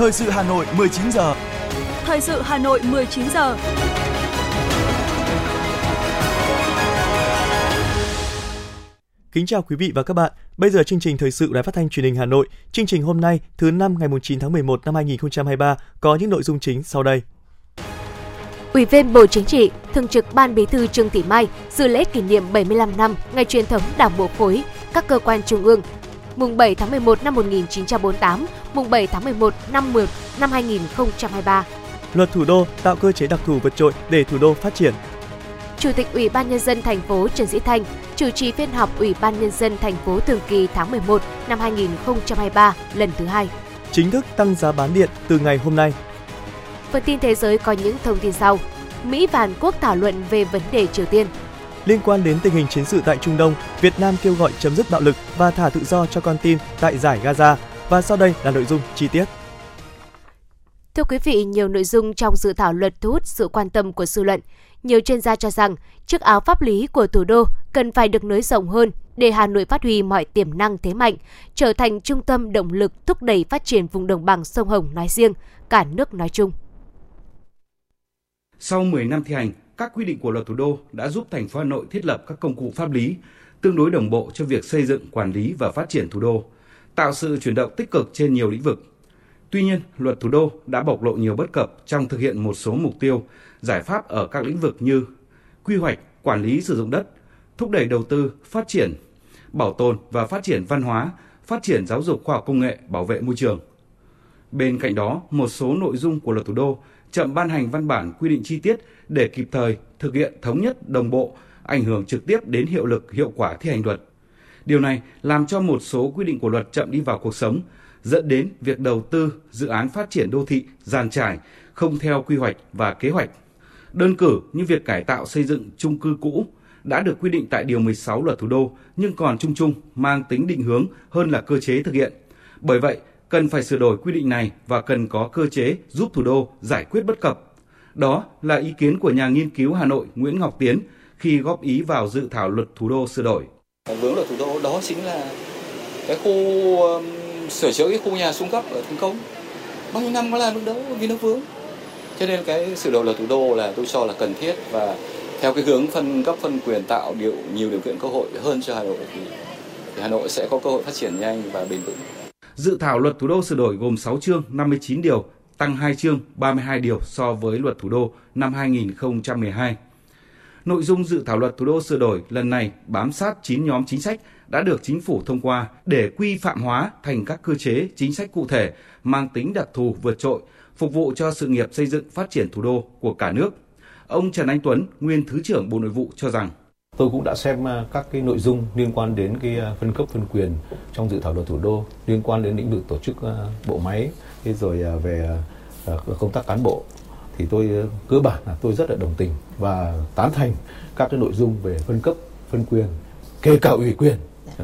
Thời sự Hà Nội 19 giờ. Thời sự Hà Nội 19 giờ. Kính chào quý vị và các bạn. Bây giờ chương trình thời sự Đài Phát thanh Truyền hình Hà Nội. Chương trình hôm nay, thứ năm ngày 9 tháng 11 năm 2023 có những nội dung chính sau đây. Ủy viên Bộ Chính trị, Thường trực Ban Bí thư Trương Thị Mai dự lễ kỷ niệm 75 năm ngày truyền thống Đảng bộ khối, các cơ quan trung ương, mùng 7 tháng 11 năm 1948, mùng 7 tháng 11 năm 10 năm 2023. Luật thủ đô tạo cơ chế đặc thù vượt trội để thủ đô phát triển. Chủ tịch Ủy ban nhân dân thành phố Trần Sĩ Thanh chủ trì phiên họp Ủy ban nhân dân thành phố thường kỳ tháng 11 năm 2023 lần thứ hai. Chính thức tăng giá bán điện từ ngày hôm nay. Phần tin thế giới có những thông tin sau. Mỹ và Hàn Quốc thảo luận về vấn đề Triều Tiên. Liên quan đến tình hình chiến sự tại Trung Đông, Việt Nam kêu gọi chấm dứt bạo lực và thả tự do cho con tin tại giải Gaza. Và sau đây là nội dung chi tiết. Thưa quý vị, nhiều nội dung trong dự thảo luật thu hút sự quan tâm của dư luận. Nhiều chuyên gia cho rằng, chiếc áo pháp lý của thủ đô cần phải được nới rộng hơn để Hà Nội phát huy mọi tiềm năng thế mạnh, trở thành trung tâm động lực thúc đẩy phát triển vùng đồng bằng sông Hồng nói riêng, cả nước nói chung. Sau 10 năm thi hành, các quy định của luật thủ đô đã giúp thành phố Hà Nội thiết lập các công cụ pháp lý tương đối đồng bộ cho việc xây dựng, quản lý và phát triển thủ đô, tạo sự chuyển động tích cực trên nhiều lĩnh vực. Tuy nhiên, luật thủ đô đã bộc lộ nhiều bất cập trong thực hiện một số mục tiêu, giải pháp ở các lĩnh vực như quy hoạch, quản lý sử dụng đất, thúc đẩy đầu tư, phát triển, bảo tồn và phát triển văn hóa, phát triển giáo dục khoa học công nghệ, bảo vệ môi trường. Bên cạnh đó, một số nội dung của luật thủ đô chậm ban hành văn bản quy định chi tiết để kịp thời thực hiện thống nhất đồng bộ, ảnh hưởng trực tiếp đến hiệu lực hiệu quả thi hành luật. Điều này làm cho một số quy định của luật chậm đi vào cuộc sống, dẫn đến việc đầu tư dự án phát triển đô thị giàn trải không theo quy hoạch và kế hoạch. Đơn cử như việc cải tạo xây dựng chung cư cũ đã được quy định tại điều 16 luật thủ đô nhưng còn chung chung mang tính định hướng hơn là cơ chế thực hiện. Bởi vậy, cần phải sửa đổi quy định này và cần có cơ chế giúp thủ đô giải quyết bất cập. Đó là ý kiến của nhà nghiên cứu Hà Nội Nguyễn Ngọc Tiến khi góp ý vào dự thảo luật thủ đô sửa đổi. Vướng luật thủ đô đó chính là cái khu um, sửa chữa cái khu nhà xuống cấp ở thành công. Bao nhiêu năm có làm được đâu vì nó vướng. Cho nên cái sửa đổi luật thủ đô là tôi cho là cần thiết và theo cái hướng phân cấp phân quyền tạo điều nhiều điều kiện cơ hội hơn cho Hà Nội thì, thì Hà Nội sẽ có cơ hội phát triển nhanh và bền vững. Dự thảo luật thủ đô sửa đổi gồm 6 chương, 59 điều, tăng 2 chương, 32 điều so với luật thủ đô năm 2012. Nội dung dự thảo luật thủ đô sửa đổi lần này bám sát 9 nhóm chính sách đã được chính phủ thông qua để quy phạm hóa thành các cơ chế chính sách cụ thể mang tính đặc thù vượt trội, phục vụ cho sự nghiệp xây dựng phát triển thủ đô của cả nước. Ông Trần Anh Tuấn, nguyên Thứ trưởng Bộ Nội vụ cho rằng Tôi cũng đã xem à, các cái nội dung liên quan đến cái à, phân cấp phân quyền trong dự thảo luật thủ đô liên quan đến lĩnh vực tổ chức à, bộ máy thế rồi về công tác cán bộ. Thì tôi cơ bản là tôi rất là đồng tình và tán thành các cái nội dung về phân cấp phân quyền kể cả ủy quyền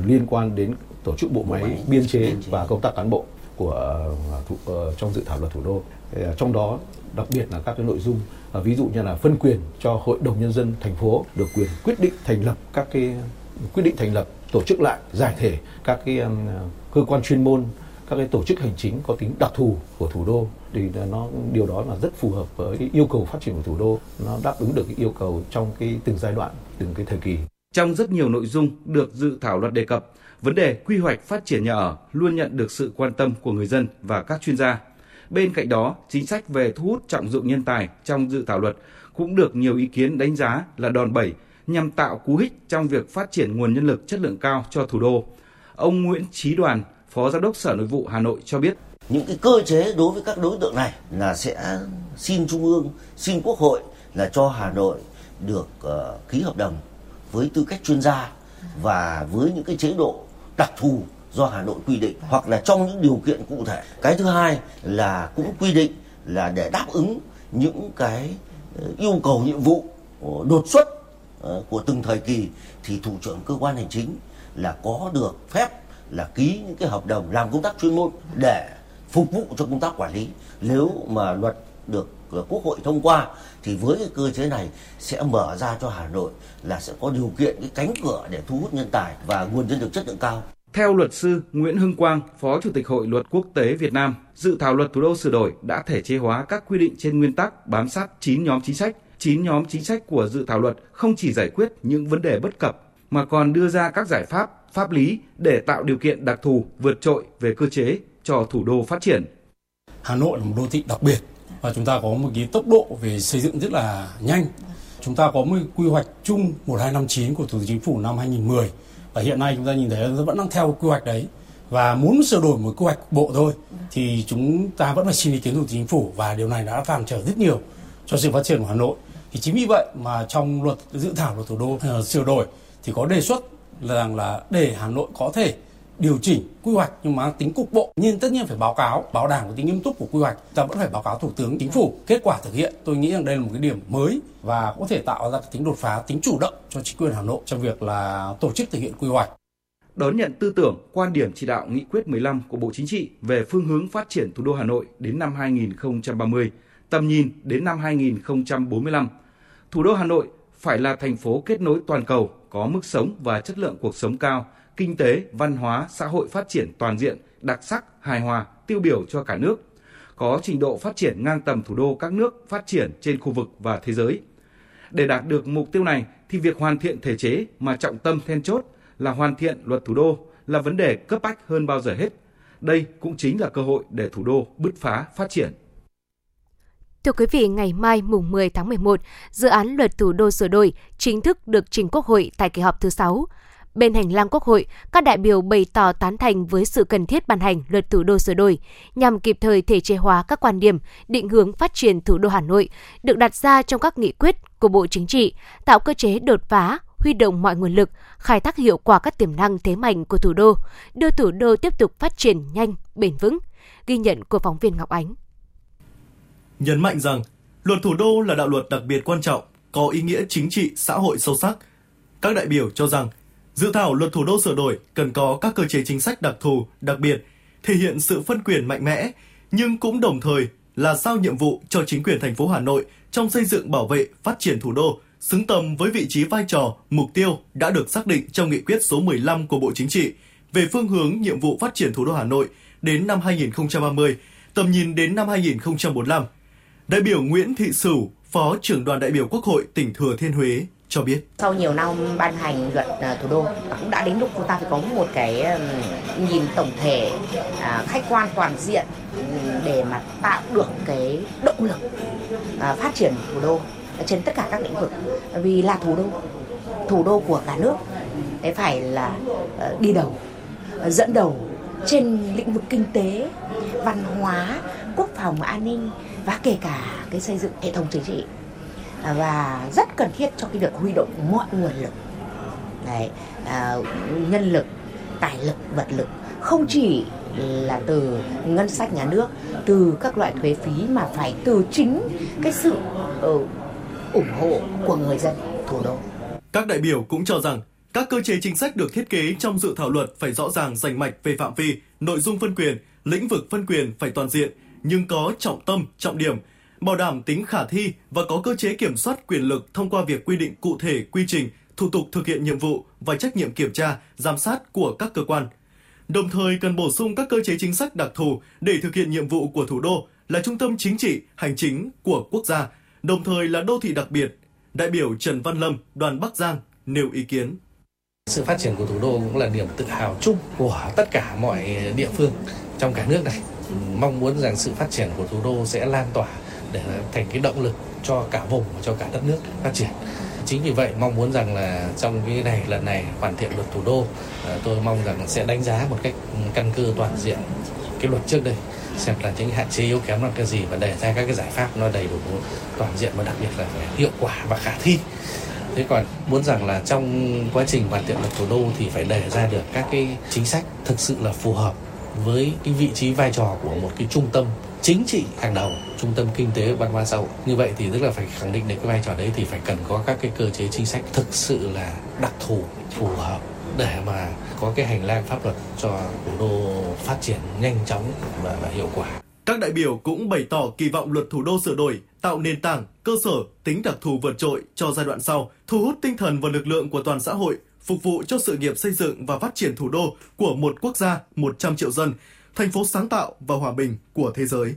liên quan đến tổ chức bộ máy biên chế và công tác cán bộ của thủ, uh, trong dự thảo luật thủ đô. Trong đó đặc biệt là các cái nội dung À, ví dụ như là phân quyền cho hội đồng nhân dân thành phố được quyền quyết định thành lập các cái, quyết định thành lập, tổ chức lại, giải thể các cái um, cơ quan chuyên môn, các cái tổ chức hành chính có tính đặc thù của thủ đô. Thì nó, điều đó là rất phù hợp với yêu cầu phát triển của thủ đô. Nó đáp ứng được cái yêu cầu trong cái từng giai đoạn, từng cái thời kỳ. Trong rất nhiều nội dung được dự thảo luật đề cập, vấn đề quy hoạch phát triển nhà ở luôn nhận được sự quan tâm của người dân và các chuyên gia. Bên cạnh đó, chính sách về thu hút trọng dụng nhân tài trong dự thảo luật cũng được nhiều ý kiến đánh giá là đòn bẩy nhằm tạo cú hích trong việc phát triển nguồn nhân lực chất lượng cao cho thủ đô. Ông Nguyễn Chí Đoàn, Phó Giám đốc Sở Nội vụ Hà Nội cho biết. Những cái cơ chế đối với các đối tượng này là sẽ xin Trung ương, xin Quốc hội là cho Hà Nội được uh, ký hợp đồng với tư cách chuyên gia và với những cái chế độ đặc thù do Hà Nội quy định, hoặc là trong những điều kiện cụ thể. Cái thứ hai là cũng quy định là để đáp ứng những cái ờ, yêu cầu nhiệm vụ đột xuất ờ, của từng thời kỳ, thì thủ trưởng cơ quan hành chính là có được phép là ký những cái hợp đồng làm công tác chuyên môn để phục vụ cho công tác quản lý. Nếu mà luật được ờ, Quốc hội thông qua, thì với cái cơ chế này sẽ mở ra cho Hà Nội là sẽ có điều kiện cái cánh cửa để thu hút nhân tài và nguồn nhân lực chất lượng cao. Theo luật sư Nguyễn Hưng Quang, Phó Chủ tịch Hội Luật Quốc tế Việt Nam, dự thảo luật thủ đô sửa đổi đã thể chế hóa các quy định trên nguyên tắc bám sát 9 nhóm chính sách. 9 nhóm chính sách của dự thảo luật không chỉ giải quyết những vấn đề bất cập mà còn đưa ra các giải pháp pháp lý để tạo điều kiện đặc thù vượt trội về cơ chế cho thủ đô phát triển. Hà Nội là một đô thị đặc biệt và chúng ta có một cái tốc độ về xây dựng rất là nhanh. Chúng ta có một quy hoạch chung 1259 của Thủ tướng Chính phủ năm 2010 và hiện nay chúng ta nhìn thấy vẫn đang theo quy hoạch đấy và muốn sửa đổi một quy hoạch bộ thôi thì chúng ta vẫn phải xin ý kiến của Chính phủ và điều này đã cản trở rất nhiều cho sự phát triển của Hà Nội. Thì chính vì vậy mà trong luật dự thảo luật thủ đô uh, sửa đổi thì có đề xuất là rằng là để Hà Nội có thể điều chỉnh quy hoạch nhưng mà tính cục bộ. Nhưng tất nhiên phải báo cáo bảo đảm cái tính nghiêm túc của quy hoạch. Ta vẫn phải báo cáo thủ tướng chính phủ. Kết quả thực hiện tôi nghĩ rằng đây là một cái điểm mới và có thể tạo ra cái tính đột phá tính chủ động cho chính quyền hà nội trong việc là tổ chức thực hiện quy hoạch. Đón nhận tư tưởng, quan điểm chỉ đạo nghị quyết 15 của Bộ Chính trị về phương hướng phát triển thủ đô Hà Nội đến năm 2030, tầm nhìn đến năm 2045. Thủ đô Hà Nội phải là thành phố kết nối toàn cầu, có mức sống và chất lượng cuộc sống cao, kinh tế, văn hóa, xã hội phát triển toàn diện, đặc sắc, hài hòa, tiêu biểu cho cả nước, có trình độ phát triển ngang tầm thủ đô các nước phát triển trên khu vực và thế giới. Để đạt được mục tiêu này thì việc hoàn thiện thể chế mà trọng tâm then chốt là hoàn thiện luật thủ đô là vấn đề cấp bách hơn bao giờ hết. Đây cũng chính là cơ hội để thủ đô bứt phá phát triển. Thưa quý vị, ngày mai mùng 10 tháng 11, dự án luật thủ đô sửa đổi chính thức được trình Quốc hội tại kỳ họp thứ 6. Bên hành lang Quốc hội, các đại biểu bày tỏ tán thành với sự cần thiết ban hành luật thủ đô sửa đổi nhằm kịp thời thể chế hóa các quan điểm, định hướng phát triển thủ đô Hà Nội được đặt ra trong các nghị quyết của Bộ Chính trị, tạo cơ chế đột phá, huy động mọi nguồn lực, khai thác hiệu quả các tiềm năng thế mạnh của thủ đô, đưa thủ đô tiếp tục phát triển nhanh, bền vững. Ghi nhận của phóng viên Ngọc Ánh. Nhấn mạnh rằng, luật thủ đô là đạo luật đặc biệt quan trọng, có ý nghĩa chính trị, xã hội sâu sắc. Các đại biểu cho rằng, dự thảo luật thủ đô sửa đổi cần có các cơ chế chính sách đặc thù, đặc biệt, thể hiện sự phân quyền mạnh mẽ, nhưng cũng đồng thời là giao nhiệm vụ cho chính quyền thành phố Hà Nội trong xây dựng bảo vệ, phát triển thủ đô xứng tầm với vị trí vai trò, mục tiêu đã được xác định trong nghị quyết số 15 của Bộ Chính trị về phương hướng nhiệm vụ phát triển thủ đô Hà Nội đến năm 2030, tầm nhìn đến năm 2045. Đại biểu Nguyễn Thị Sửu, Phó trưởng đoàn đại biểu Quốc hội tỉnh Thừa Thiên Huế cho biết. Sau nhiều năm ban hành luật à, thủ đô à, cũng đã đến lúc chúng ta phải có một cái nhìn tổng thể à, khách quan toàn diện để mà tạo được cái động lực phát triển thủ đô trên tất cả các lĩnh vực vì là thủ đô thủ đô của cả nước đấy phải là ờ, đi đầu ờ, dẫn đầu trên lĩnh vực kinh tế, văn hóa, quốc phòng an ninh và kể cả cái xây dựng hệ thống chính trị À, và rất cần thiết cho cái việc huy động mọi nguồn lực đấy, à, nhân lực tài lực vật lực không chỉ là từ ngân sách nhà nước từ các loại thuế phí mà phải từ chính cái sự uh, ủng hộ của người dân thủ đô. Các đại biểu cũng cho rằng các cơ chế chính sách được thiết kế trong dự thảo luật phải rõ ràng rành mạch về phạm vi, nội dung phân quyền, lĩnh vực phân quyền phải toàn diện nhưng có trọng tâm, trọng điểm, bảo đảm tính khả thi và có cơ chế kiểm soát quyền lực thông qua việc quy định cụ thể quy trình, thủ tục thực hiện nhiệm vụ và trách nhiệm kiểm tra, giám sát của các cơ quan. Đồng thời cần bổ sung các cơ chế chính sách đặc thù để thực hiện nhiệm vụ của thủ đô là trung tâm chính trị, hành chính của quốc gia, đồng thời là đô thị đặc biệt. Đại biểu Trần Văn Lâm, đoàn Bắc Giang nêu ý kiến. Sự phát triển của thủ đô cũng là niềm tự hào chung của tất cả mọi địa phương trong cả nước này. Mong muốn rằng sự phát triển của thủ đô sẽ lan tỏa để thành cái động lực cho cả vùng và cho cả đất nước phát triển. Chính vì vậy, mong muốn rằng là trong cái này, lần này hoàn thiện luật thủ đô ờ, tôi mong rằng sẽ đánh giá một cách ừ, căn cơ toàn diện cái luật trước đây, xem là những hạn chế yếu kém là cái gì và đề ra các cái giải pháp nó đầy đủ, toàn diện và đặc biệt là phải hiệu quả và khả thi thế còn muốn rằng là trong quá trình hoàn thiện luật thủ đô thì phải đề ra được các cái chính sách thực sự là phù hợp với cái vị trí vai trò của một cái trung tâm chính trị hàng đầu trung tâm kinh tế văn hóa xã hội như vậy thì tức là phải khẳng định được cái vai trò đấy thì phải cần có các cái cơ chế chính sách thực sự là đặc thù phù hợp để mà có cái hành lang pháp luật cho thủ đô phát triển nhanh chóng và, và hiệu quả. Các đại biểu cũng bày tỏ kỳ vọng luật thủ đô sửa đổi tạo nền tảng, cơ sở, tính đặc thù vượt trội cho giai đoạn sau, thu hút tinh thần và lực lượng của toàn xã hội, phục vụ cho sự nghiệp xây dựng và phát triển thủ đô của một quốc gia 100 triệu dân, thành phố sáng tạo và hòa bình của thế giới.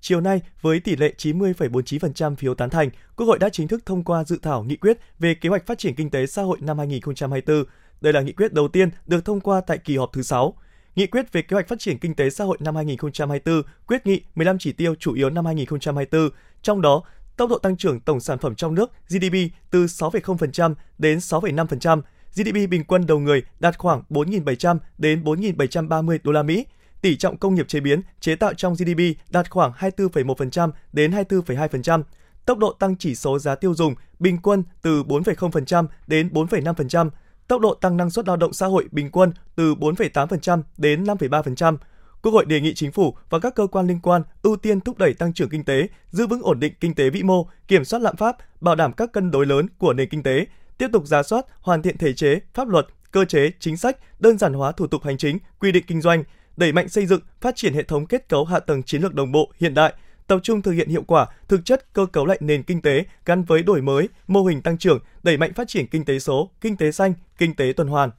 Chiều nay, với tỷ lệ 90,49% phiếu tán thành, Quốc hội đã chính thức thông qua dự thảo nghị quyết về kế hoạch phát triển kinh tế xã hội năm 2024. Đây là nghị quyết đầu tiên được thông qua tại kỳ họp thứ 6. Nghị quyết về kế hoạch phát triển kinh tế xã hội năm 2024 quyết nghị 15 chỉ tiêu chủ yếu năm 2024, trong đó tốc độ tăng trưởng tổng sản phẩm trong nước GDP từ 6,0% đến 6,5%, GDP bình quân đầu người đạt khoảng 4.700 đến 4.730 đô la Mỹ. Tỷ trọng công nghiệp chế biến, chế tạo trong GDP đạt khoảng 24,1% đến 24,2%. Tốc độ tăng chỉ số giá tiêu dùng bình quân từ 4,0% đến 4,5%. Tốc độ tăng năng suất lao động xã hội bình quân từ 4,8% đến 5,3%. Quốc hội đề nghị chính phủ và các cơ quan liên quan ưu tiên thúc đẩy tăng trưởng kinh tế, giữ vững ổn định kinh tế vĩ mô, kiểm soát lạm phát, bảo đảm các cân đối lớn của nền kinh tế, tiếp tục giả soát, hoàn thiện thể chế, pháp luật, cơ chế, chính sách, đơn giản hóa thủ tục hành chính, quy định kinh doanh, đẩy mạnh xây dựng, phát triển hệ thống kết cấu hạ tầng chiến lược đồng bộ hiện đại, tập trung thực hiện hiệu quả thực chất cơ cấu lại nền kinh tế gắn với đổi mới, mô hình tăng trưởng, đẩy mạnh phát triển kinh tế số, kinh tế xanh, kinh tế tuần hoàn.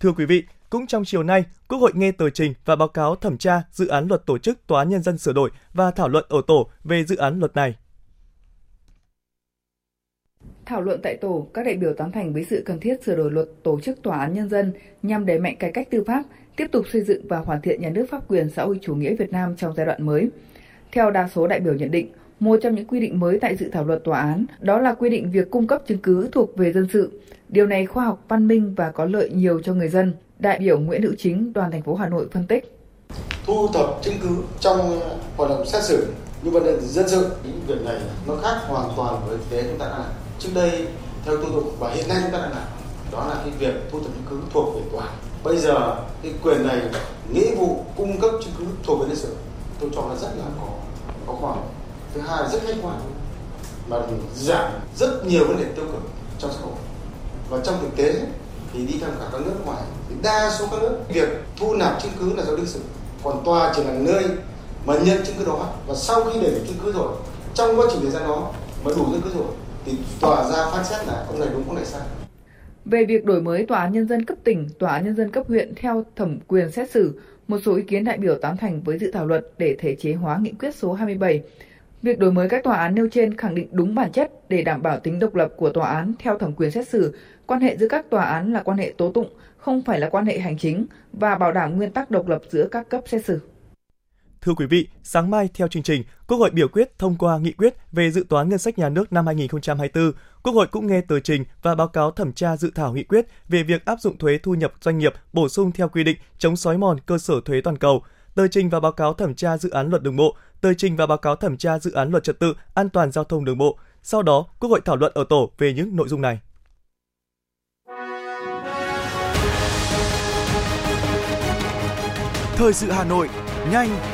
Thưa quý vị, cũng trong chiều nay, Quốc hội nghe tờ trình và báo cáo thẩm tra dự án luật tổ chức Tòa án Nhân dân sửa đổi và thảo luận ở tổ về dự án luật này. Thảo luận tại tổ, các đại biểu tán thành với sự cần thiết sửa đổi luật tổ chức tòa án nhân dân nhằm đẩy mạnh cải cách tư pháp, tiếp tục xây dựng và hoàn thiện nhà nước pháp quyền xã hội chủ nghĩa Việt Nam trong giai đoạn mới. Theo đa số đại biểu nhận định, một trong những quy định mới tại dự thảo luật tòa án đó là quy định việc cung cấp chứng cứ thuộc về dân sự. Điều này khoa học, văn minh và có lợi nhiều cho người dân. Đại biểu Nguyễn Hữu Chính, đoàn thành phố Hà Nội phân tích. Thu thập chứng cứ trong hoạt động xét xử như vấn đề dân sự, những việc này nó khác hoàn toàn với thế chúng ta đang làm. Trước đây, theo tôi tục và hiện nay chúng ta đang làm, đó là cái việc thu thập chứng cứ thuộc về tòa. Bây giờ, cái quyền này nghĩa vụ cung cấp chứng cứ thuộc về dân sự, tôi cho là rất là có có khoảng. Thứ hai là rất khách quan, mà giảm rất nhiều vấn đề tiêu cực trong xã hội và trong thực tế thì đi tham khảo các nước ngoài, thì đa số các nước, việc thu nạp chứng cứ là do đương sự còn tòa chỉ là nơi mà nhận chứng cứ đó, và sau khi để được chứng cứ rồi, trong quá trình thời gian đó mà đủ chứng cứ rồi thì tòa ra phán xét là ông này đúng ông này sai về việc đổi mới tòa án nhân dân cấp tỉnh, tòa án nhân dân cấp huyện theo thẩm quyền xét xử, một số ý kiến đại biểu tán thành với dự thảo luật để thể chế hóa nghị quyết số 27. Việc đổi mới các tòa án nêu trên khẳng định đúng bản chất để đảm bảo tính độc lập của tòa án theo thẩm quyền xét xử, quan hệ giữa các tòa án là quan hệ tố tụng, không phải là quan hệ hành chính và bảo đảm nguyên tắc độc lập giữa các cấp xét xử. Thưa quý vị, sáng mai theo chương trình, Quốc hội biểu quyết thông qua nghị quyết về dự toán ngân sách nhà nước năm 2024. Quốc hội cũng nghe tờ trình và báo cáo thẩm tra dự thảo nghị quyết về việc áp dụng thuế thu nhập doanh nghiệp bổ sung theo quy định chống xói mòn cơ sở thuế toàn cầu. Tờ trình và báo cáo thẩm tra dự án luật đường bộ, tờ trình và báo cáo thẩm tra dự án luật trật tự an toàn giao thông đường bộ. Sau đó, Quốc hội thảo luận ở tổ về những nội dung này. Thời sự Hà Nội, nhanh,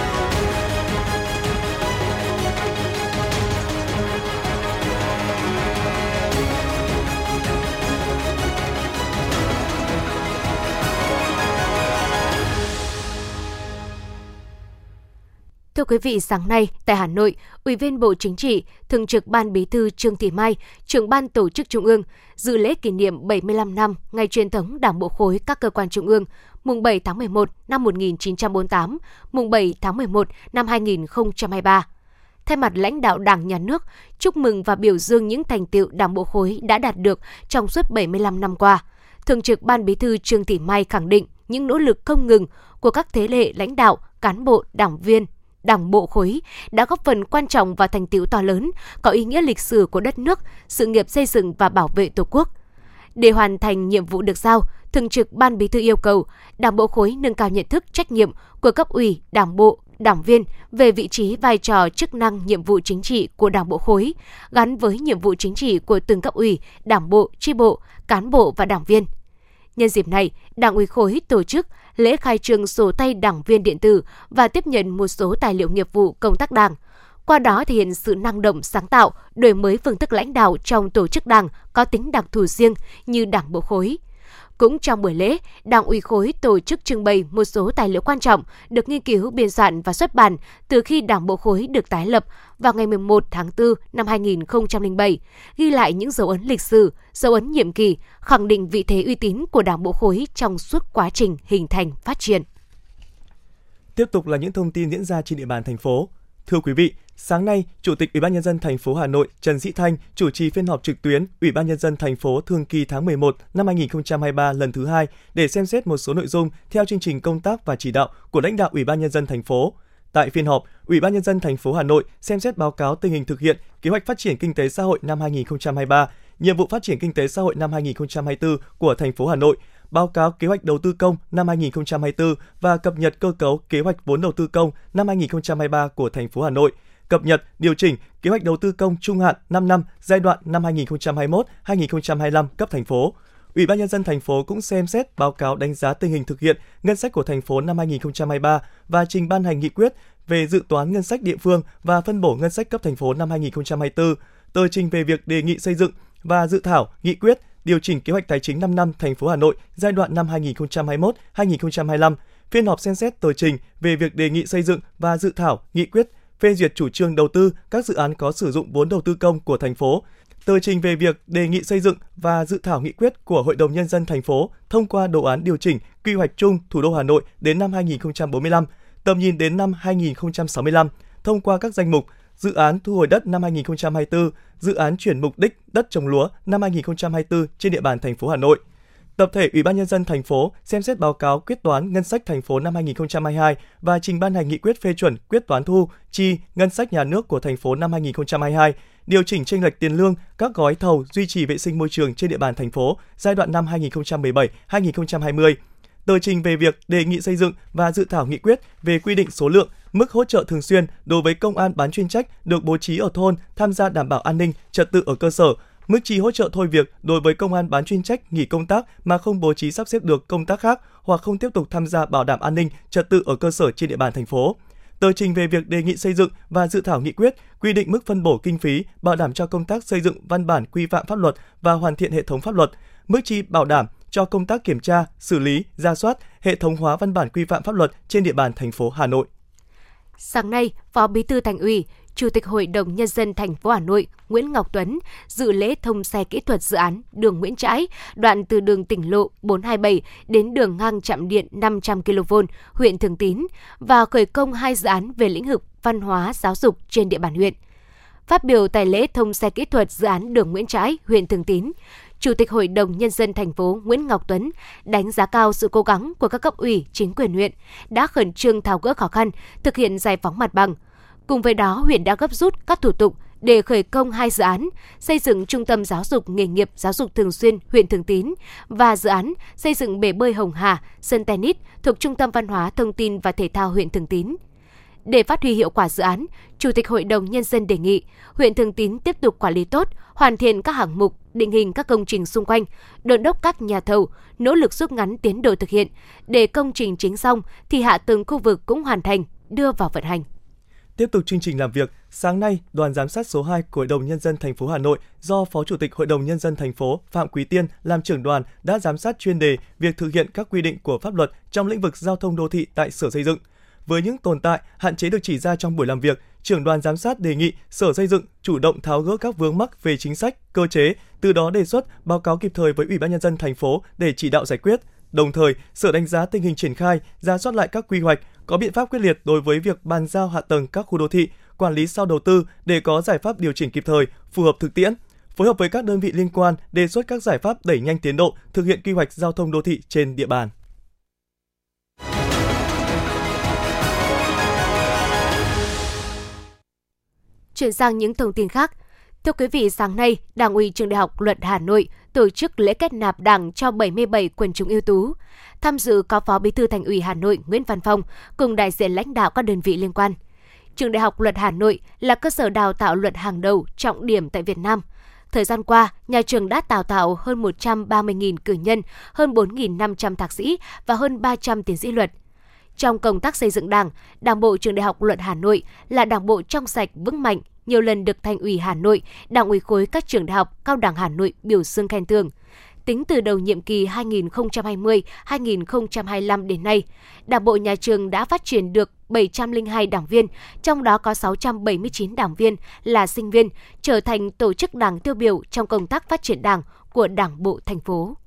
Thưa quý vị, sáng nay tại Hà Nội, Ủy viên Bộ Chính trị, Thường trực Ban Bí thư Trương Thị Mai, trưởng ban tổ chức Trung ương, dự lễ kỷ niệm 75 năm ngày truyền thống Đảng bộ khối các cơ quan Trung ương, mùng 7 tháng 11 năm 1948, mùng 7 tháng 11 năm 2023. Thay mặt lãnh đạo Đảng, Nhà nước, chúc mừng và biểu dương những thành tiệu Đảng bộ khối đã đạt được trong suốt 75 năm qua. Thường trực Ban Bí thư Trương Thị Mai khẳng định những nỗ lực không ngừng của các thế hệ lãnh đạo, cán bộ, đảng viên, Đảng bộ khối đã góp phần quan trọng và thành tiệu to lớn, có ý nghĩa lịch sử của đất nước, sự nghiệp xây dựng và bảo vệ Tổ quốc. Để hoàn thành nhiệm vụ được giao, Thường trực Ban Bí thư yêu cầu Đảng bộ khối nâng cao nhận thức trách nhiệm của cấp ủy, đảng bộ, đảng viên về vị trí vai trò chức năng nhiệm vụ chính trị của đảng bộ khối gắn với nhiệm vụ chính trị của từng cấp ủy, đảng bộ, tri bộ, cán bộ và đảng viên. Nhân dịp này, Đảng ủy khối tổ chức lễ khai trương sổ tay đảng viên điện tử và tiếp nhận một số tài liệu nghiệp vụ công tác đảng. Qua đó thể hiện sự năng động, sáng tạo, đổi mới phương thức lãnh đạo trong tổ chức đảng có tính đặc thù riêng như đảng bộ khối. Cũng trong buổi lễ, Đảng ủy khối tổ chức trưng bày một số tài liệu quan trọng được nghiên cứu, biên soạn và xuất bản từ khi Đảng bộ khối được tái lập vào ngày 11 tháng 4 năm 2007, ghi lại những dấu ấn lịch sử, dấu ấn nhiệm kỳ, khẳng định vị thế uy tín của Đảng bộ khối trong suốt quá trình hình thành phát triển. Tiếp tục là những thông tin diễn ra trên địa bàn thành phố. Thưa quý vị, sáng nay, Chủ tịch Ủy ban nhân dân thành phố Hà Nội Trần Sĩ Thanh chủ trì phiên họp trực tuyến Ủy ban nhân dân thành phố thường kỳ tháng 11 năm 2023 lần thứ hai để xem xét một số nội dung theo chương trình công tác và chỉ đạo của lãnh đạo Ủy ban nhân dân thành phố. Tại phiên họp, Ủy ban nhân dân thành phố Hà Nội xem xét báo cáo tình hình thực hiện kế hoạch phát triển kinh tế xã hội năm 2023, nhiệm vụ phát triển kinh tế xã hội năm 2024 của thành phố Hà Nội, báo cáo kế hoạch đầu tư công năm 2024 và cập nhật cơ cấu kế hoạch vốn đầu tư công năm 2023 của thành phố Hà Nội, cập nhật, điều chỉnh kế hoạch đầu tư công trung hạn 5 năm giai đoạn năm 2021-2025 cấp thành phố. Ủy ban nhân dân thành phố cũng xem xét báo cáo đánh giá tình hình thực hiện ngân sách của thành phố năm 2023 và trình ban hành nghị quyết về dự toán ngân sách địa phương và phân bổ ngân sách cấp thành phố năm 2024, tờ trình về việc đề nghị xây dựng và dự thảo nghị quyết điều chỉnh kế hoạch tài chính 5 năm thành phố Hà Nội giai đoạn năm 2021-2025, phiên họp xem xét tờ trình về việc đề nghị xây dựng và dự thảo nghị quyết phê duyệt chủ trương đầu tư các dự án có sử dụng vốn đầu tư công của thành phố, tờ trình về việc đề nghị xây dựng và dự thảo nghị quyết của Hội đồng nhân dân thành phố thông qua đồ án điều chỉnh quy hoạch chung thủ đô Hà Nội đến năm 2045, tầm nhìn đến năm 2065 thông qua các danh mục dự án thu hồi đất năm 2024, dự án chuyển mục đích đất trồng lúa năm 2024 trên địa bàn thành phố Hà Nội. Tập thể Ủy ban nhân dân thành phố xem xét báo cáo quyết toán ngân sách thành phố năm 2022 và trình ban hành nghị quyết phê chuẩn quyết toán thu chi ngân sách nhà nước của thành phố năm 2022, điều chỉnh chênh lệch tiền lương các gói thầu duy trì vệ sinh môi trường trên địa bàn thành phố giai đoạn năm 2017-2020 tờ trình về việc đề nghị xây dựng và dự thảo nghị quyết về quy định số lượng, mức hỗ trợ thường xuyên đối với công an bán chuyên trách được bố trí ở thôn tham gia đảm bảo an ninh, trật tự ở cơ sở, mức chi hỗ trợ thôi việc đối với công an bán chuyên trách nghỉ công tác mà không bố trí sắp xếp được công tác khác hoặc không tiếp tục tham gia bảo đảm an ninh, trật tự ở cơ sở trên địa bàn thành phố tờ trình về việc đề nghị xây dựng và dự thảo nghị quyết quy định mức phân bổ kinh phí bảo đảm cho công tác xây dựng văn bản quy phạm pháp luật và hoàn thiện hệ thống pháp luật, mức chi bảo đảm cho công tác kiểm tra, xử lý, ra soát, hệ thống hóa văn bản quy phạm pháp luật trên địa bàn thành phố Hà Nội. Sáng nay, Phó Bí thư Thành ủy, Chủ tịch Hội đồng Nhân dân thành phố Hà Nội Nguyễn Ngọc Tuấn dự lễ thông xe kỹ thuật dự án đường Nguyễn Trãi, đoạn từ đường tỉnh lộ 427 đến đường ngang chạm điện 500 kV, huyện Thường Tín và khởi công hai dự án về lĩnh vực văn hóa giáo dục trên địa bàn huyện. Phát biểu tại lễ thông xe kỹ thuật dự án đường Nguyễn Trãi, huyện Thường Tín, Chủ tịch Hội đồng Nhân dân thành phố Nguyễn Ngọc Tuấn đánh giá cao sự cố gắng của các cấp ủy, chính quyền huyện đã khẩn trương tháo gỡ khó khăn, thực hiện giải phóng mặt bằng. Cùng với đó, huyện đã gấp rút các thủ tục để khởi công hai dự án xây dựng trung tâm giáo dục nghề nghiệp giáo dục thường xuyên huyện Thường Tín và dự án xây dựng bể bơi Hồng Hà, sân tennis thuộc Trung tâm Văn hóa Thông tin và Thể thao huyện Thường Tín. Để phát huy hiệu quả dự án, Chủ tịch Hội đồng Nhân dân đề nghị huyện Thường Tín tiếp tục quản lý tốt, hoàn thiện các hạng mục, định hình các công trình xung quanh, đôn đốc các nhà thầu, nỗ lực rút ngắn tiến độ thực hiện. Để công trình chính xong thì hạ tầng khu vực cũng hoàn thành, đưa vào vận hành. Tiếp tục chương trình làm việc, sáng nay, đoàn giám sát số 2 của Hội đồng nhân dân thành phố Hà Nội do Phó Chủ tịch Hội đồng nhân dân thành phố Phạm Quý Tiên làm trưởng đoàn đã giám sát chuyên đề việc thực hiện các quy định của pháp luật trong lĩnh vực giao thông đô thị tại Sở Xây dựng. Với những tồn tại, hạn chế được chỉ ra trong buổi làm việc, trưởng đoàn giám sát đề nghị Sở Xây dựng chủ động tháo gỡ các vướng mắc về chính sách, cơ chế, từ đó đề xuất báo cáo kịp thời với Ủy ban nhân dân thành phố để chỉ đạo giải quyết. Đồng thời, Sở đánh giá tình hình triển khai, ra soát lại các quy hoạch, có biện pháp quyết liệt đối với việc bàn giao hạ tầng các khu đô thị, quản lý sau đầu tư để có giải pháp điều chỉnh kịp thời, phù hợp thực tiễn, phối hợp với các đơn vị liên quan đề xuất các giải pháp đẩy nhanh tiến độ thực hiện quy hoạch giao thông đô thị trên địa bàn. Chuyển sang những thông tin khác. Thưa quý vị, sáng nay, Đảng ủy Trường Đại học Luật Hà Nội tổ chức lễ kết nạp Đảng cho 77 quần chúng ưu tú. Tham dự có Phó Bí thư Thành ủy Hà Nội Nguyễn Văn Phong cùng đại diện lãnh đạo các đơn vị liên quan. Trường Đại học Luật Hà Nội là cơ sở đào tạo luật hàng đầu trọng điểm tại Việt Nam. Thời gian qua, nhà trường đã đào tạo hơn 130.000 cử nhân, hơn 4.500 thạc sĩ và hơn 300 tiến sĩ luật. Trong công tác xây dựng Đảng, Đảng bộ Trường Đại học Luật Hà Nội là đảng bộ trong sạch vững mạnh, nhiều lần được Thành ủy Hà Nội, Đảng ủy khối các trường đại học, cao đẳng Hà Nội biểu dương khen thưởng. tính từ đầu nhiệm kỳ 2020-2025 đến nay. Đảng bộ nhà trường đã phát triển được 702 đảng viên, trong đó có 679 đảng viên là sinh viên, trở thành tổ chức đảng tiêu biểu trong công tác phát triển đảng của Đảng bộ thành phố.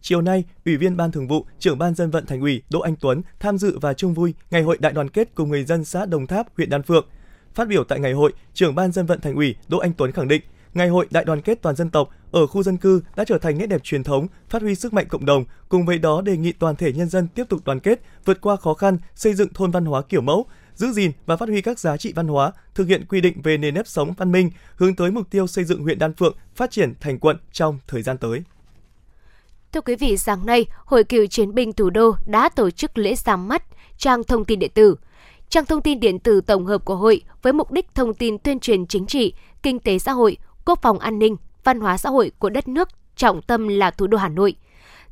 Chiều nay, Ủy viên Ban Thường vụ, trưởng Ban Dân vận Thành ủy Đỗ Anh Tuấn tham dự và chung vui Ngày hội đại đoàn kết cùng người dân xã Đồng Tháp, huyện Đan Phượng. Phát biểu tại ngày hội, trưởng Ban Dân vận Thành ủy Đỗ Anh Tuấn khẳng định, Ngày hội đại đoàn kết toàn dân tộc ở khu dân cư đã trở thành nét đẹp truyền thống, phát huy sức mạnh cộng đồng, cùng với đó đề nghị toàn thể nhân dân tiếp tục đoàn kết, vượt qua khó khăn, xây dựng thôn văn hóa kiểu mẫu, giữ gìn và phát huy các giá trị văn hóa, thực hiện quy định về nền nếp sống văn minh, hướng tới mục tiêu xây dựng huyện Đan Phượng phát triển thành quận trong thời gian tới. Thưa quý vị, sáng nay, Hội cựu chiến binh thủ đô đã tổ chức lễ ra mắt trang thông tin điện tử. Trang thông tin điện tử tổng hợp của hội với mục đích thông tin tuyên truyền chính trị, kinh tế xã hội, quốc phòng an ninh, văn hóa xã hội của đất nước, trọng tâm là thủ đô Hà Nội.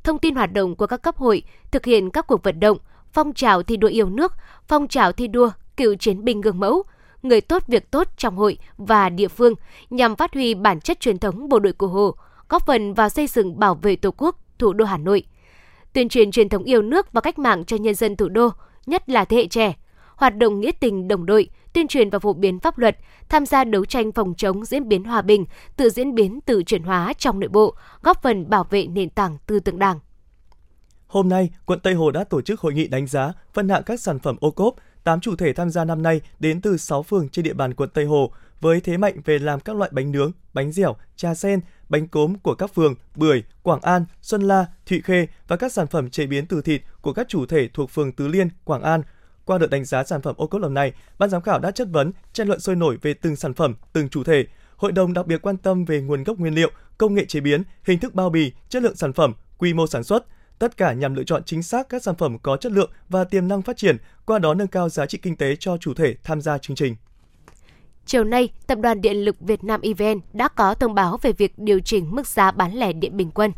Thông tin hoạt động của các cấp hội, thực hiện các cuộc vận động, phong trào thi đua yêu nước, phong trào thi đua cựu chiến binh gương mẫu, người tốt việc tốt trong hội và địa phương nhằm phát huy bản chất truyền thống bộ đội của Hồ, góp phần vào xây dựng bảo vệ Tổ quốc, thủ đô Hà Nội. Tuyên truyền truyền thống yêu nước và cách mạng cho nhân dân thủ đô, nhất là thế hệ trẻ, hoạt động nghĩa tình đồng đội, tuyên truyền và phổ biến pháp luật, tham gia đấu tranh phòng chống diễn biến hòa bình, tự diễn biến tự chuyển hóa trong nội bộ, góp phần bảo vệ nền tảng tư tưởng Đảng. Hôm nay, quận Tây Hồ đã tổ chức hội nghị đánh giá, phân hạng các sản phẩm ô cốp. 8 chủ thể tham gia năm nay đến từ 6 phường trên địa bàn quận Tây Hồ với thế mạnh về làm các loại bánh nướng, bánh dẻo, trà sen, bánh cốm của các phường Bưởi, Quảng An, Xuân La, Thụy Khê và các sản phẩm chế biến từ thịt của các chủ thể thuộc phường Tứ Liên, Quảng An, qua đợt đánh giá sản phẩm ô cốp lần này, ban giám khảo đã chất vấn, tranh luận sôi nổi về từng sản phẩm, từng chủ thể. Hội đồng đặc biệt quan tâm về nguồn gốc nguyên liệu, công nghệ chế biến, hình thức bao bì, chất lượng sản phẩm, quy mô sản xuất, tất cả nhằm lựa chọn chính xác các sản phẩm có chất lượng và tiềm năng phát triển, qua đó nâng cao giá trị kinh tế cho chủ thể tham gia chương trình. Chiều nay, Tập đoàn Điện lực Việt Nam EVN đã có thông báo về việc điều chỉnh mức giá bán lẻ điện bình quân.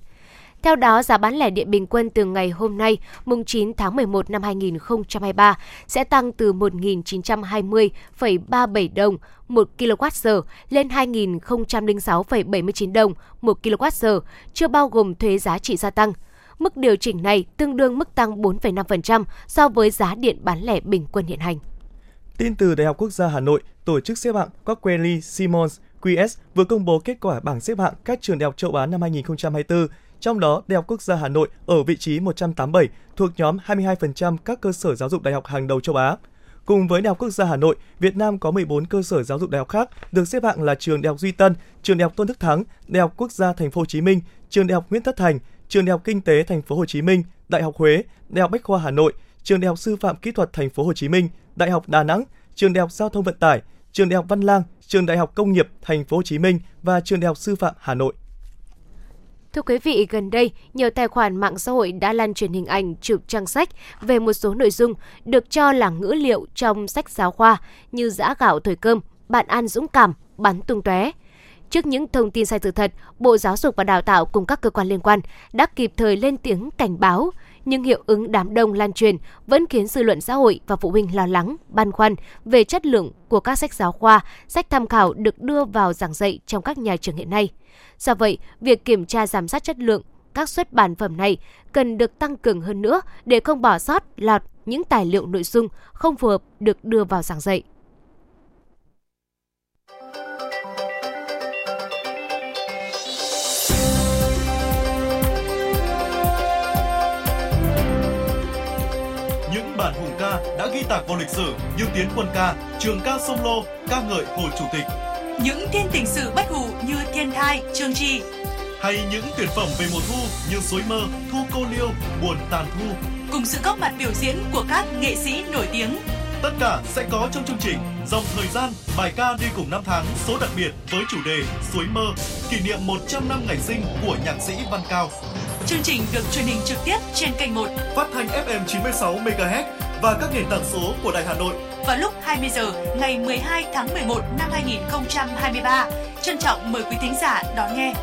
Theo đó, giá bán lẻ điện bình quân từ ngày hôm nay, mùng 9 tháng 11 năm 2023 sẽ tăng từ 1.920,37 đồng 1 kWh lên 2.006,79 đồng 1 kWh, chưa bao gồm thuế giá trị gia tăng. Mức điều chỉnh này tương đương mức tăng 4,5% so với giá điện bán lẻ bình quân hiện hành. Tin từ Đại học Quốc gia Hà Nội, tổ chức xếp hạng Coquelin Simons QS vừa công bố kết quả bảng xếp hạng các trường đại học châu Á năm 2024 trong đó, Đại học Quốc gia Hà Nội ở vị trí 187 thuộc nhóm 22% các cơ sở giáo dục đại học hàng đầu châu Á. Cùng với Đại học Quốc gia Hà Nội, Việt Nam có 14 cơ sở giáo dục đại học khác được xếp hạng là trường Đại học Duy Tân, trường Đại học Tôn Đức Thắng, Đại học Quốc gia Thành phố Hồ Chí Minh, trường Đại học Nguyễn Tất Thành, trường Đại học Kinh tế Thành phố Hồ Chí Minh, Đại học Huế, Đại học Bách khoa Hà Nội, trường Đại học Sư phạm Kỹ thuật Thành phố Hồ Chí Minh, Đại học Đà Nẵng, trường Đại học Giao thông Vận tải, trường Đại học Văn Lang, trường Đại học Công nghiệp Thành phố Hồ Chí Minh và trường Đại học Sư phạm Hà Nội. Thưa quý vị, gần đây, nhiều tài khoản mạng xã hội đã lan truyền hình ảnh chụp trang sách về một số nội dung được cho là ngữ liệu trong sách giáo khoa như giã gạo thổi cơm, bạn ăn dũng cảm, bắn tung tóe. Trước những thông tin sai sự thật, Bộ Giáo dục và Đào tạo cùng các cơ quan liên quan đã kịp thời lên tiếng cảnh báo, nhưng hiệu ứng đám đông lan truyền vẫn khiến dư luận xã hội và phụ huynh lo lắng, băn khoăn về chất lượng của các sách giáo khoa, sách tham khảo được đưa vào giảng dạy trong các nhà trường hiện nay. Do vậy, việc kiểm tra giám sát chất lượng các xuất bản phẩm này cần được tăng cường hơn nữa để không bỏ sót lọt những tài liệu nội dung không phù hợp được đưa vào giảng dạy. Những bản hùng ca đã ghi tạc vào lịch sử như Tiến quân ca, Trường ca sông Lô, ca ngợi Hồ Chủ tịch, những thiên tình sự bất hủ như Thiên Thai, Trương Trì hay những tuyệt phẩm về mùa thu như Suối Mơ, Thu Cô Liêu, Buồn Tàn Thu cùng sự góp mặt biểu diễn của các nghệ sĩ nổi tiếng. Tất cả sẽ có trong chương trình Dòng thời gian, bài ca đi cùng năm tháng số đặc biệt với chủ đề Suối Mơ, kỷ niệm 100 năm ngày sinh của nhạc sĩ Văn Cao. Chương trình được truyền hình trực tiếp trên kênh 1 phát thanh FM 96 MHz và các nền tảng số của Đài Hà Nội vào lúc 20 giờ ngày 12 tháng 11 năm 2023. Trân trọng mời quý thính giả đón nghe.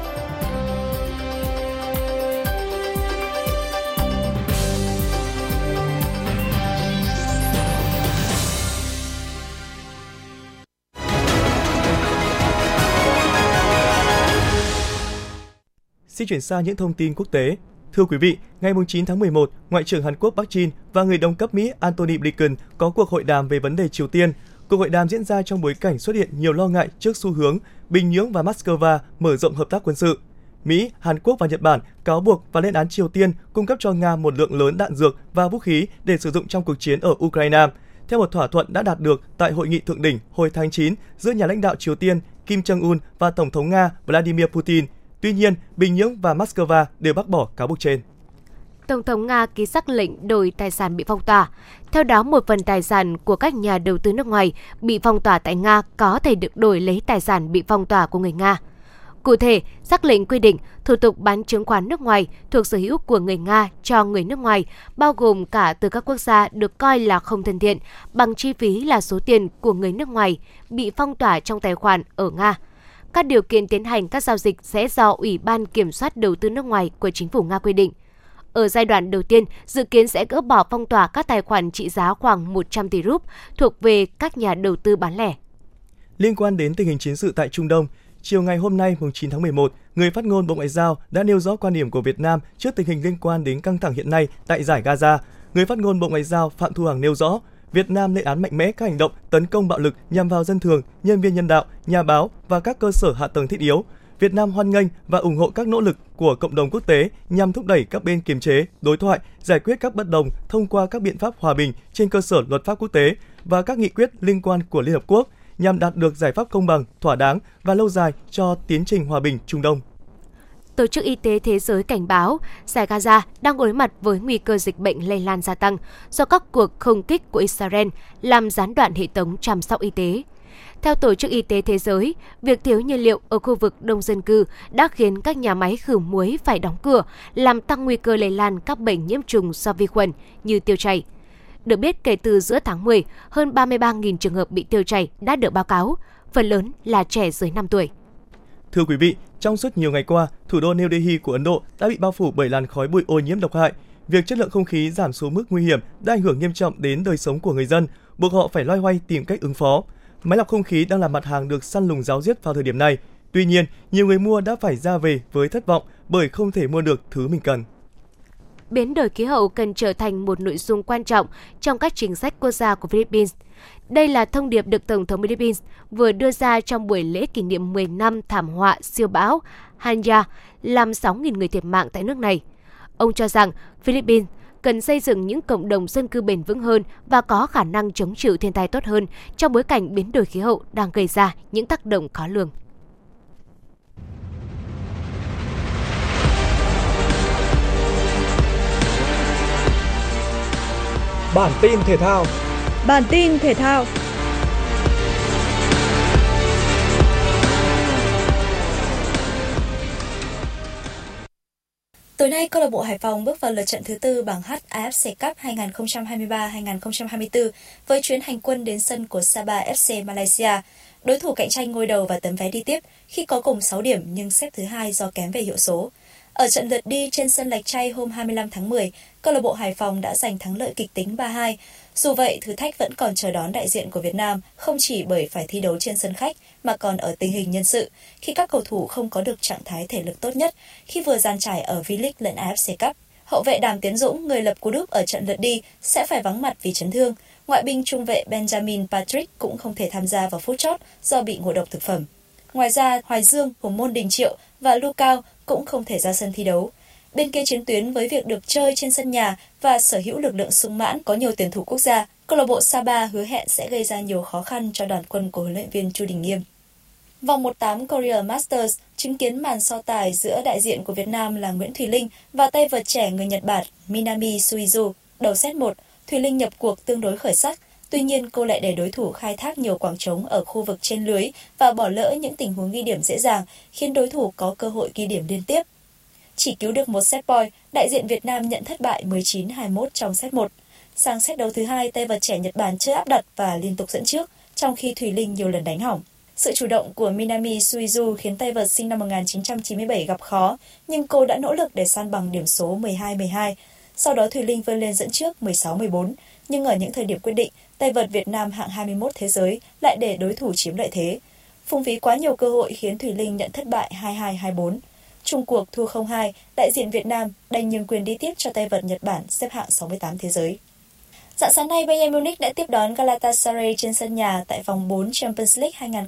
Xin chuyển sang những thông tin quốc tế. Thưa quý vị, ngày 9 tháng 11, Ngoại trưởng Hàn Quốc Park Jin và người đồng cấp Mỹ Antony Blinken có cuộc hội đàm về vấn đề Triều Tiên. Cuộc hội đàm diễn ra trong bối cảnh xuất hiện nhiều lo ngại trước xu hướng Bình Nhưỡng và Moscow mở rộng hợp tác quân sự. Mỹ, Hàn Quốc và Nhật Bản cáo buộc và lên án Triều Tiên cung cấp cho Nga một lượng lớn đạn dược và vũ khí để sử dụng trong cuộc chiến ở Ukraine, theo một thỏa thuận đã đạt được tại hội nghị thượng đỉnh hồi tháng 9 giữa nhà lãnh đạo Triều Tiên Kim Jong-un và Tổng thống Nga Vladimir Putin. Tuy nhiên, Bình Nhưỡng và Moscow đều bác bỏ cáo buộc trên. Tổng thống Nga ký sắc lệnh đổi tài sản bị phong tỏa. Theo đó, một phần tài sản của các nhà đầu tư nước ngoài bị phong tỏa tại Nga có thể được đổi lấy tài sản bị phong tỏa của người Nga. Cụ thể, sắc lệnh quy định thủ tục bán chứng khoán nước ngoài thuộc sở hữu của người Nga cho người nước ngoài, bao gồm cả từ các quốc gia được coi là không thân thiện, bằng chi phí là số tiền của người nước ngoài bị phong tỏa trong tài khoản ở Nga. Các điều kiện tiến hành các giao dịch sẽ do Ủy ban Kiểm soát Đầu tư nước ngoài của chính phủ Nga quy định. Ở giai đoạn đầu tiên, dự kiến sẽ gỡ bỏ phong tỏa các tài khoản trị giá khoảng 100 tỷ rúp thuộc về các nhà đầu tư bán lẻ. Liên quan đến tình hình chiến sự tại Trung Đông, chiều ngày hôm nay, mùng 9 tháng 11, người phát ngôn Bộ Ngoại giao đã nêu rõ quan điểm của Việt Nam trước tình hình liên quan đến căng thẳng hiện nay tại giải Gaza. Người phát ngôn Bộ Ngoại giao Phạm Thu Hằng nêu rõ, Việt Nam lên án mạnh mẽ các hành động tấn công bạo lực nhằm vào dân thường, nhân viên nhân đạo, nhà báo và các cơ sở hạ tầng thiết yếu. Việt Nam hoan nghênh và ủng hộ các nỗ lực của cộng đồng quốc tế nhằm thúc đẩy các bên kiềm chế, đối thoại, giải quyết các bất đồng thông qua các biện pháp hòa bình trên cơ sở luật pháp quốc tế và các nghị quyết liên quan của Liên Hợp Quốc nhằm đạt được giải pháp công bằng, thỏa đáng và lâu dài cho tiến trình hòa bình Trung Đông. Tổ chức Y tế Thế giới cảnh báo giải Gaza đang đối mặt với nguy cơ dịch bệnh lây lan gia tăng do các cuộc không kích của Israel làm gián đoạn hệ thống chăm sóc y tế. Theo Tổ chức Y tế Thế giới, việc thiếu nhiên liệu ở khu vực đông dân cư đã khiến các nhà máy khử muối phải đóng cửa, làm tăng nguy cơ lây lan các bệnh nhiễm trùng do vi khuẩn như tiêu chảy. Được biết, kể từ giữa tháng 10, hơn 33.000 trường hợp bị tiêu chảy đã được báo cáo, phần lớn là trẻ dưới 5 tuổi. Thưa quý vị, trong suốt nhiều ngày qua, thủ đô New Delhi của Ấn Độ đã bị bao phủ bởi làn khói bụi ô nhiễm độc hại. Việc chất lượng không khí giảm xuống mức nguy hiểm đã ảnh hưởng nghiêm trọng đến đời sống của người dân, buộc họ phải loay hoay tìm cách ứng phó. Máy lọc không khí đang là mặt hàng được săn lùng giáo diết vào thời điểm này. Tuy nhiên, nhiều người mua đã phải ra về với thất vọng bởi không thể mua được thứ mình cần biến đổi khí hậu cần trở thành một nội dung quan trọng trong các chính sách quốc gia của Philippines. Đây là thông điệp được Tổng thống Philippines vừa đưa ra trong buổi lễ kỷ niệm 10 năm thảm họa siêu bão Hanja làm 6.000 người thiệt mạng tại nước này. Ông cho rằng Philippines cần xây dựng những cộng đồng dân cư bền vững hơn và có khả năng chống chịu thiên tai tốt hơn trong bối cảnh biến đổi khí hậu đang gây ra những tác động khó lường. Bản tin thể thao. Bản tin thể thao. Tối nay, câu lạc bộ Hải Phòng bước vào lượt trận thứ tư bảng H AFC Cup 2023-2024 với chuyến hành quân đến sân của Sabah FC Malaysia. Đối thủ cạnh tranh ngôi đầu và tấm vé đi tiếp khi có cùng 6 điểm nhưng xếp thứ hai do kém về hiệu số. Ở trận lượt đi trên sân Lạch Tray hôm 25 tháng 10, câu lạc bộ Hải Phòng đã giành thắng lợi kịch tính 3-2. Dù vậy, thử thách vẫn còn chờ đón đại diện của Việt Nam, không chỉ bởi phải thi đấu trên sân khách mà còn ở tình hình nhân sự, khi các cầu thủ không có được trạng thái thể lực tốt nhất khi vừa gian trải ở V-League lẫn AFC Cup. Hậu vệ Đàm Tiến Dũng, người lập cú đúp ở trận lượt đi, sẽ phải vắng mặt vì chấn thương. Ngoại binh trung vệ Benjamin Patrick cũng không thể tham gia vào phút chót do bị ngộ độc thực phẩm. Ngoài ra, Hoài Dương, Hồng Môn Đình Triệu và Lu Cao cũng không thể ra sân thi đấu. Bên kia chiến tuyến với việc được chơi trên sân nhà và sở hữu lực lượng sung mãn có nhiều tuyển thủ quốc gia, câu lạc bộ Saba hứa hẹn sẽ gây ra nhiều khó khăn cho đoàn quân của huấn luyện viên Chu Đình Nghiêm. Vòng 1/8 Korea Masters chứng kiến màn so tài giữa đại diện của Việt Nam là Nguyễn Thùy Linh và tay vợt trẻ người Nhật Bản Minami Suizu. Đầu set 1, Thùy Linh nhập cuộc tương đối khởi sắc, tuy nhiên cô lại để đối thủ khai thác nhiều quảng trống ở khu vực trên lưới và bỏ lỡ những tình huống ghi điểm dễ dàng, khiến đối thủ có cơ hội ghi điểm liên tiếp. Chỉ cứu được một set point, đại diện Việt Nam nhận thất bại 19-21 trong set 1. Sang set đấu thứ hai, tay vợt trẻ Nhật Bản chơi áp đặt và liên tục dẫn trước, trong khi Thùy Linh nhiều lần đánh hỏng. Sự chủ động của Minami Suizu khiến tay vợt sinh năm 1997 gặp khó, nhưng cô đã nỗ lực để san bằng điểm số 12-12. Sau đó Thùy Linh vươn lên dẫn trước 16-14, nhưng ở những thời điểm quyết định, tay vợt Việt Nam hạng 21 thế giới lại để đối thủ chiếm lợi thế. Phung phí quá nhiều cơ hội khiến Thùy Linh nhận thất bại 22-24. Trung cuộc thua 0-2, đại diện Việt Nam đành nhường quyền đi tiếp cho tay vợt Nhật Bản xếp hạng 68 thế giới. Dạng sáng nay, Bayern Munich đã tiếp đón Galatasaray trên sân nhà tại vòng 4 Champions League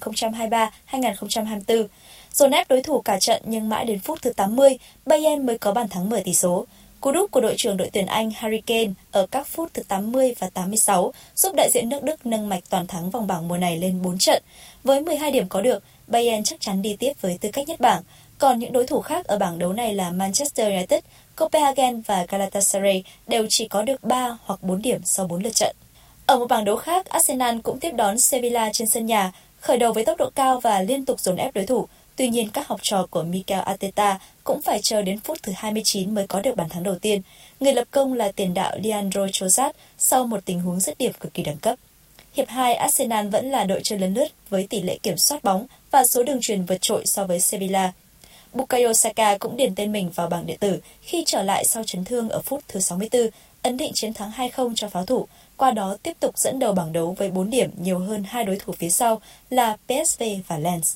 2023-2024. Dồn ép đối thủ cả trận nhưng mãi đến phút thứ 80, Bayern mới có bàn thắng mở tỷ số. Cú đúp của đội trưởng đội tuyển Anh Harry Kane ở các phút thứ 80 và 86 giúp đại diện nước Đức nâng mạch toàn thắng vòng bảng mùa này lên 4 trận. Với 12 điểm có được, Bayern chắc chắn đi tiếp với tư cách nhất bảng. Còn những đối thủ khác ở bảng đấu này là Manchester United, Copenhagen và Galatasaray đều chỉ có được 3 hoặc 4 điểm sau 4 lượt trận. Ở một bảng đấu khác, Arsenal cũng tiếp đón Sevilla trên sân nhà, khởi đầu với tốc độ cao và liên tục dồn ép đối thủ. Tuy nhiên, các học trò của Mikel Arteta cũng phải chờ đến phút thứ 29 mới có được bàn thắng đầu tiên. Người lập công là tiền đạo Leandro Trossard sau một tình huống dứt điểm cực kỳ đẳng cấp. Hiệp 2, Arsenal vẫn là đội chơi lấn lướt với tỷ lệ kiểm soát bóng và số đường truyền vượt trội so với Sevilla. Bukayo Saka cũng điền tên mình vào bảng điện tử khi trở lại sau chấn thương ở phút thứ 64, ấn định chiến thắng 2-0 cho pháo thủ, qua đó tiếp tục dẫn đầu bảng đấu với 4 điểm nhiều hơn hai đối thủ phía sau là PSV và Lens.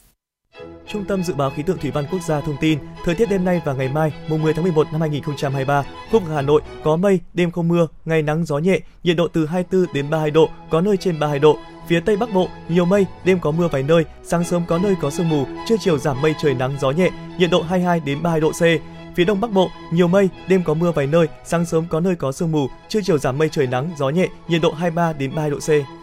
Trung tâm Dự báo Khí tượng Thủy văn Quốc gia thông tin, thời tiết đêm nay và ngày mai, mùng 10 tháng 11 năm 2023, khu vực Hà Nội có mây, đêm không mưa, ngày nắng gió nhẹ, nhiệt độ từ 24 đến 32 độ, có nơi trên 32 độ. Phía Tây Bắc Bộ, nhiều mây, đêm có mưa vài nơi, sáng sớm có nơi có sương mù, trưa chiều giảm mây trời nắng gió nhẹ, nhiệt độ 22 đến 32 độ C. Phía Đông Bắc Bộ, nhiều mây, đêm có mưa vài nơi, sáng sớm có nơi có sương mù, trưa chiều giảm mây trời nắng, gió nhẹ, nhiệt độ 23 đến 32 độ C.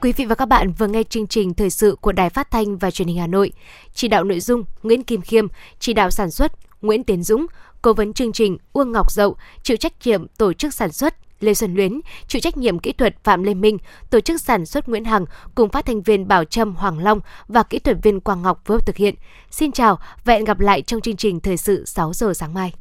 Quý vị và các bạn vừa nghe chương trình thời sự của Đài Phát thanh và Truyền hình Hà Nội. Chỉ đạo nội dung Nguyễn Kim Khiêm, chỉ đạo sản xuất Nguyễn Tiến Dũng, cố vấn chương trình Uông Ngọc Dậu, chịu trách nhiệm tổ chức sản xuất Lê Xuân Luyến, chịu trách nhiệm kỹ thuật Phạm Lê Minh, tổ chức sản xuất Nguyễn Hằng cùng phát thanh viên Bảo Trâm Hoàng Long và kỹ thuật viên Quang Ngọc phối hợp thực hiện. Xin chào và hẹn gặp lại trong chương trình thời sự 6 giờ sáng mai.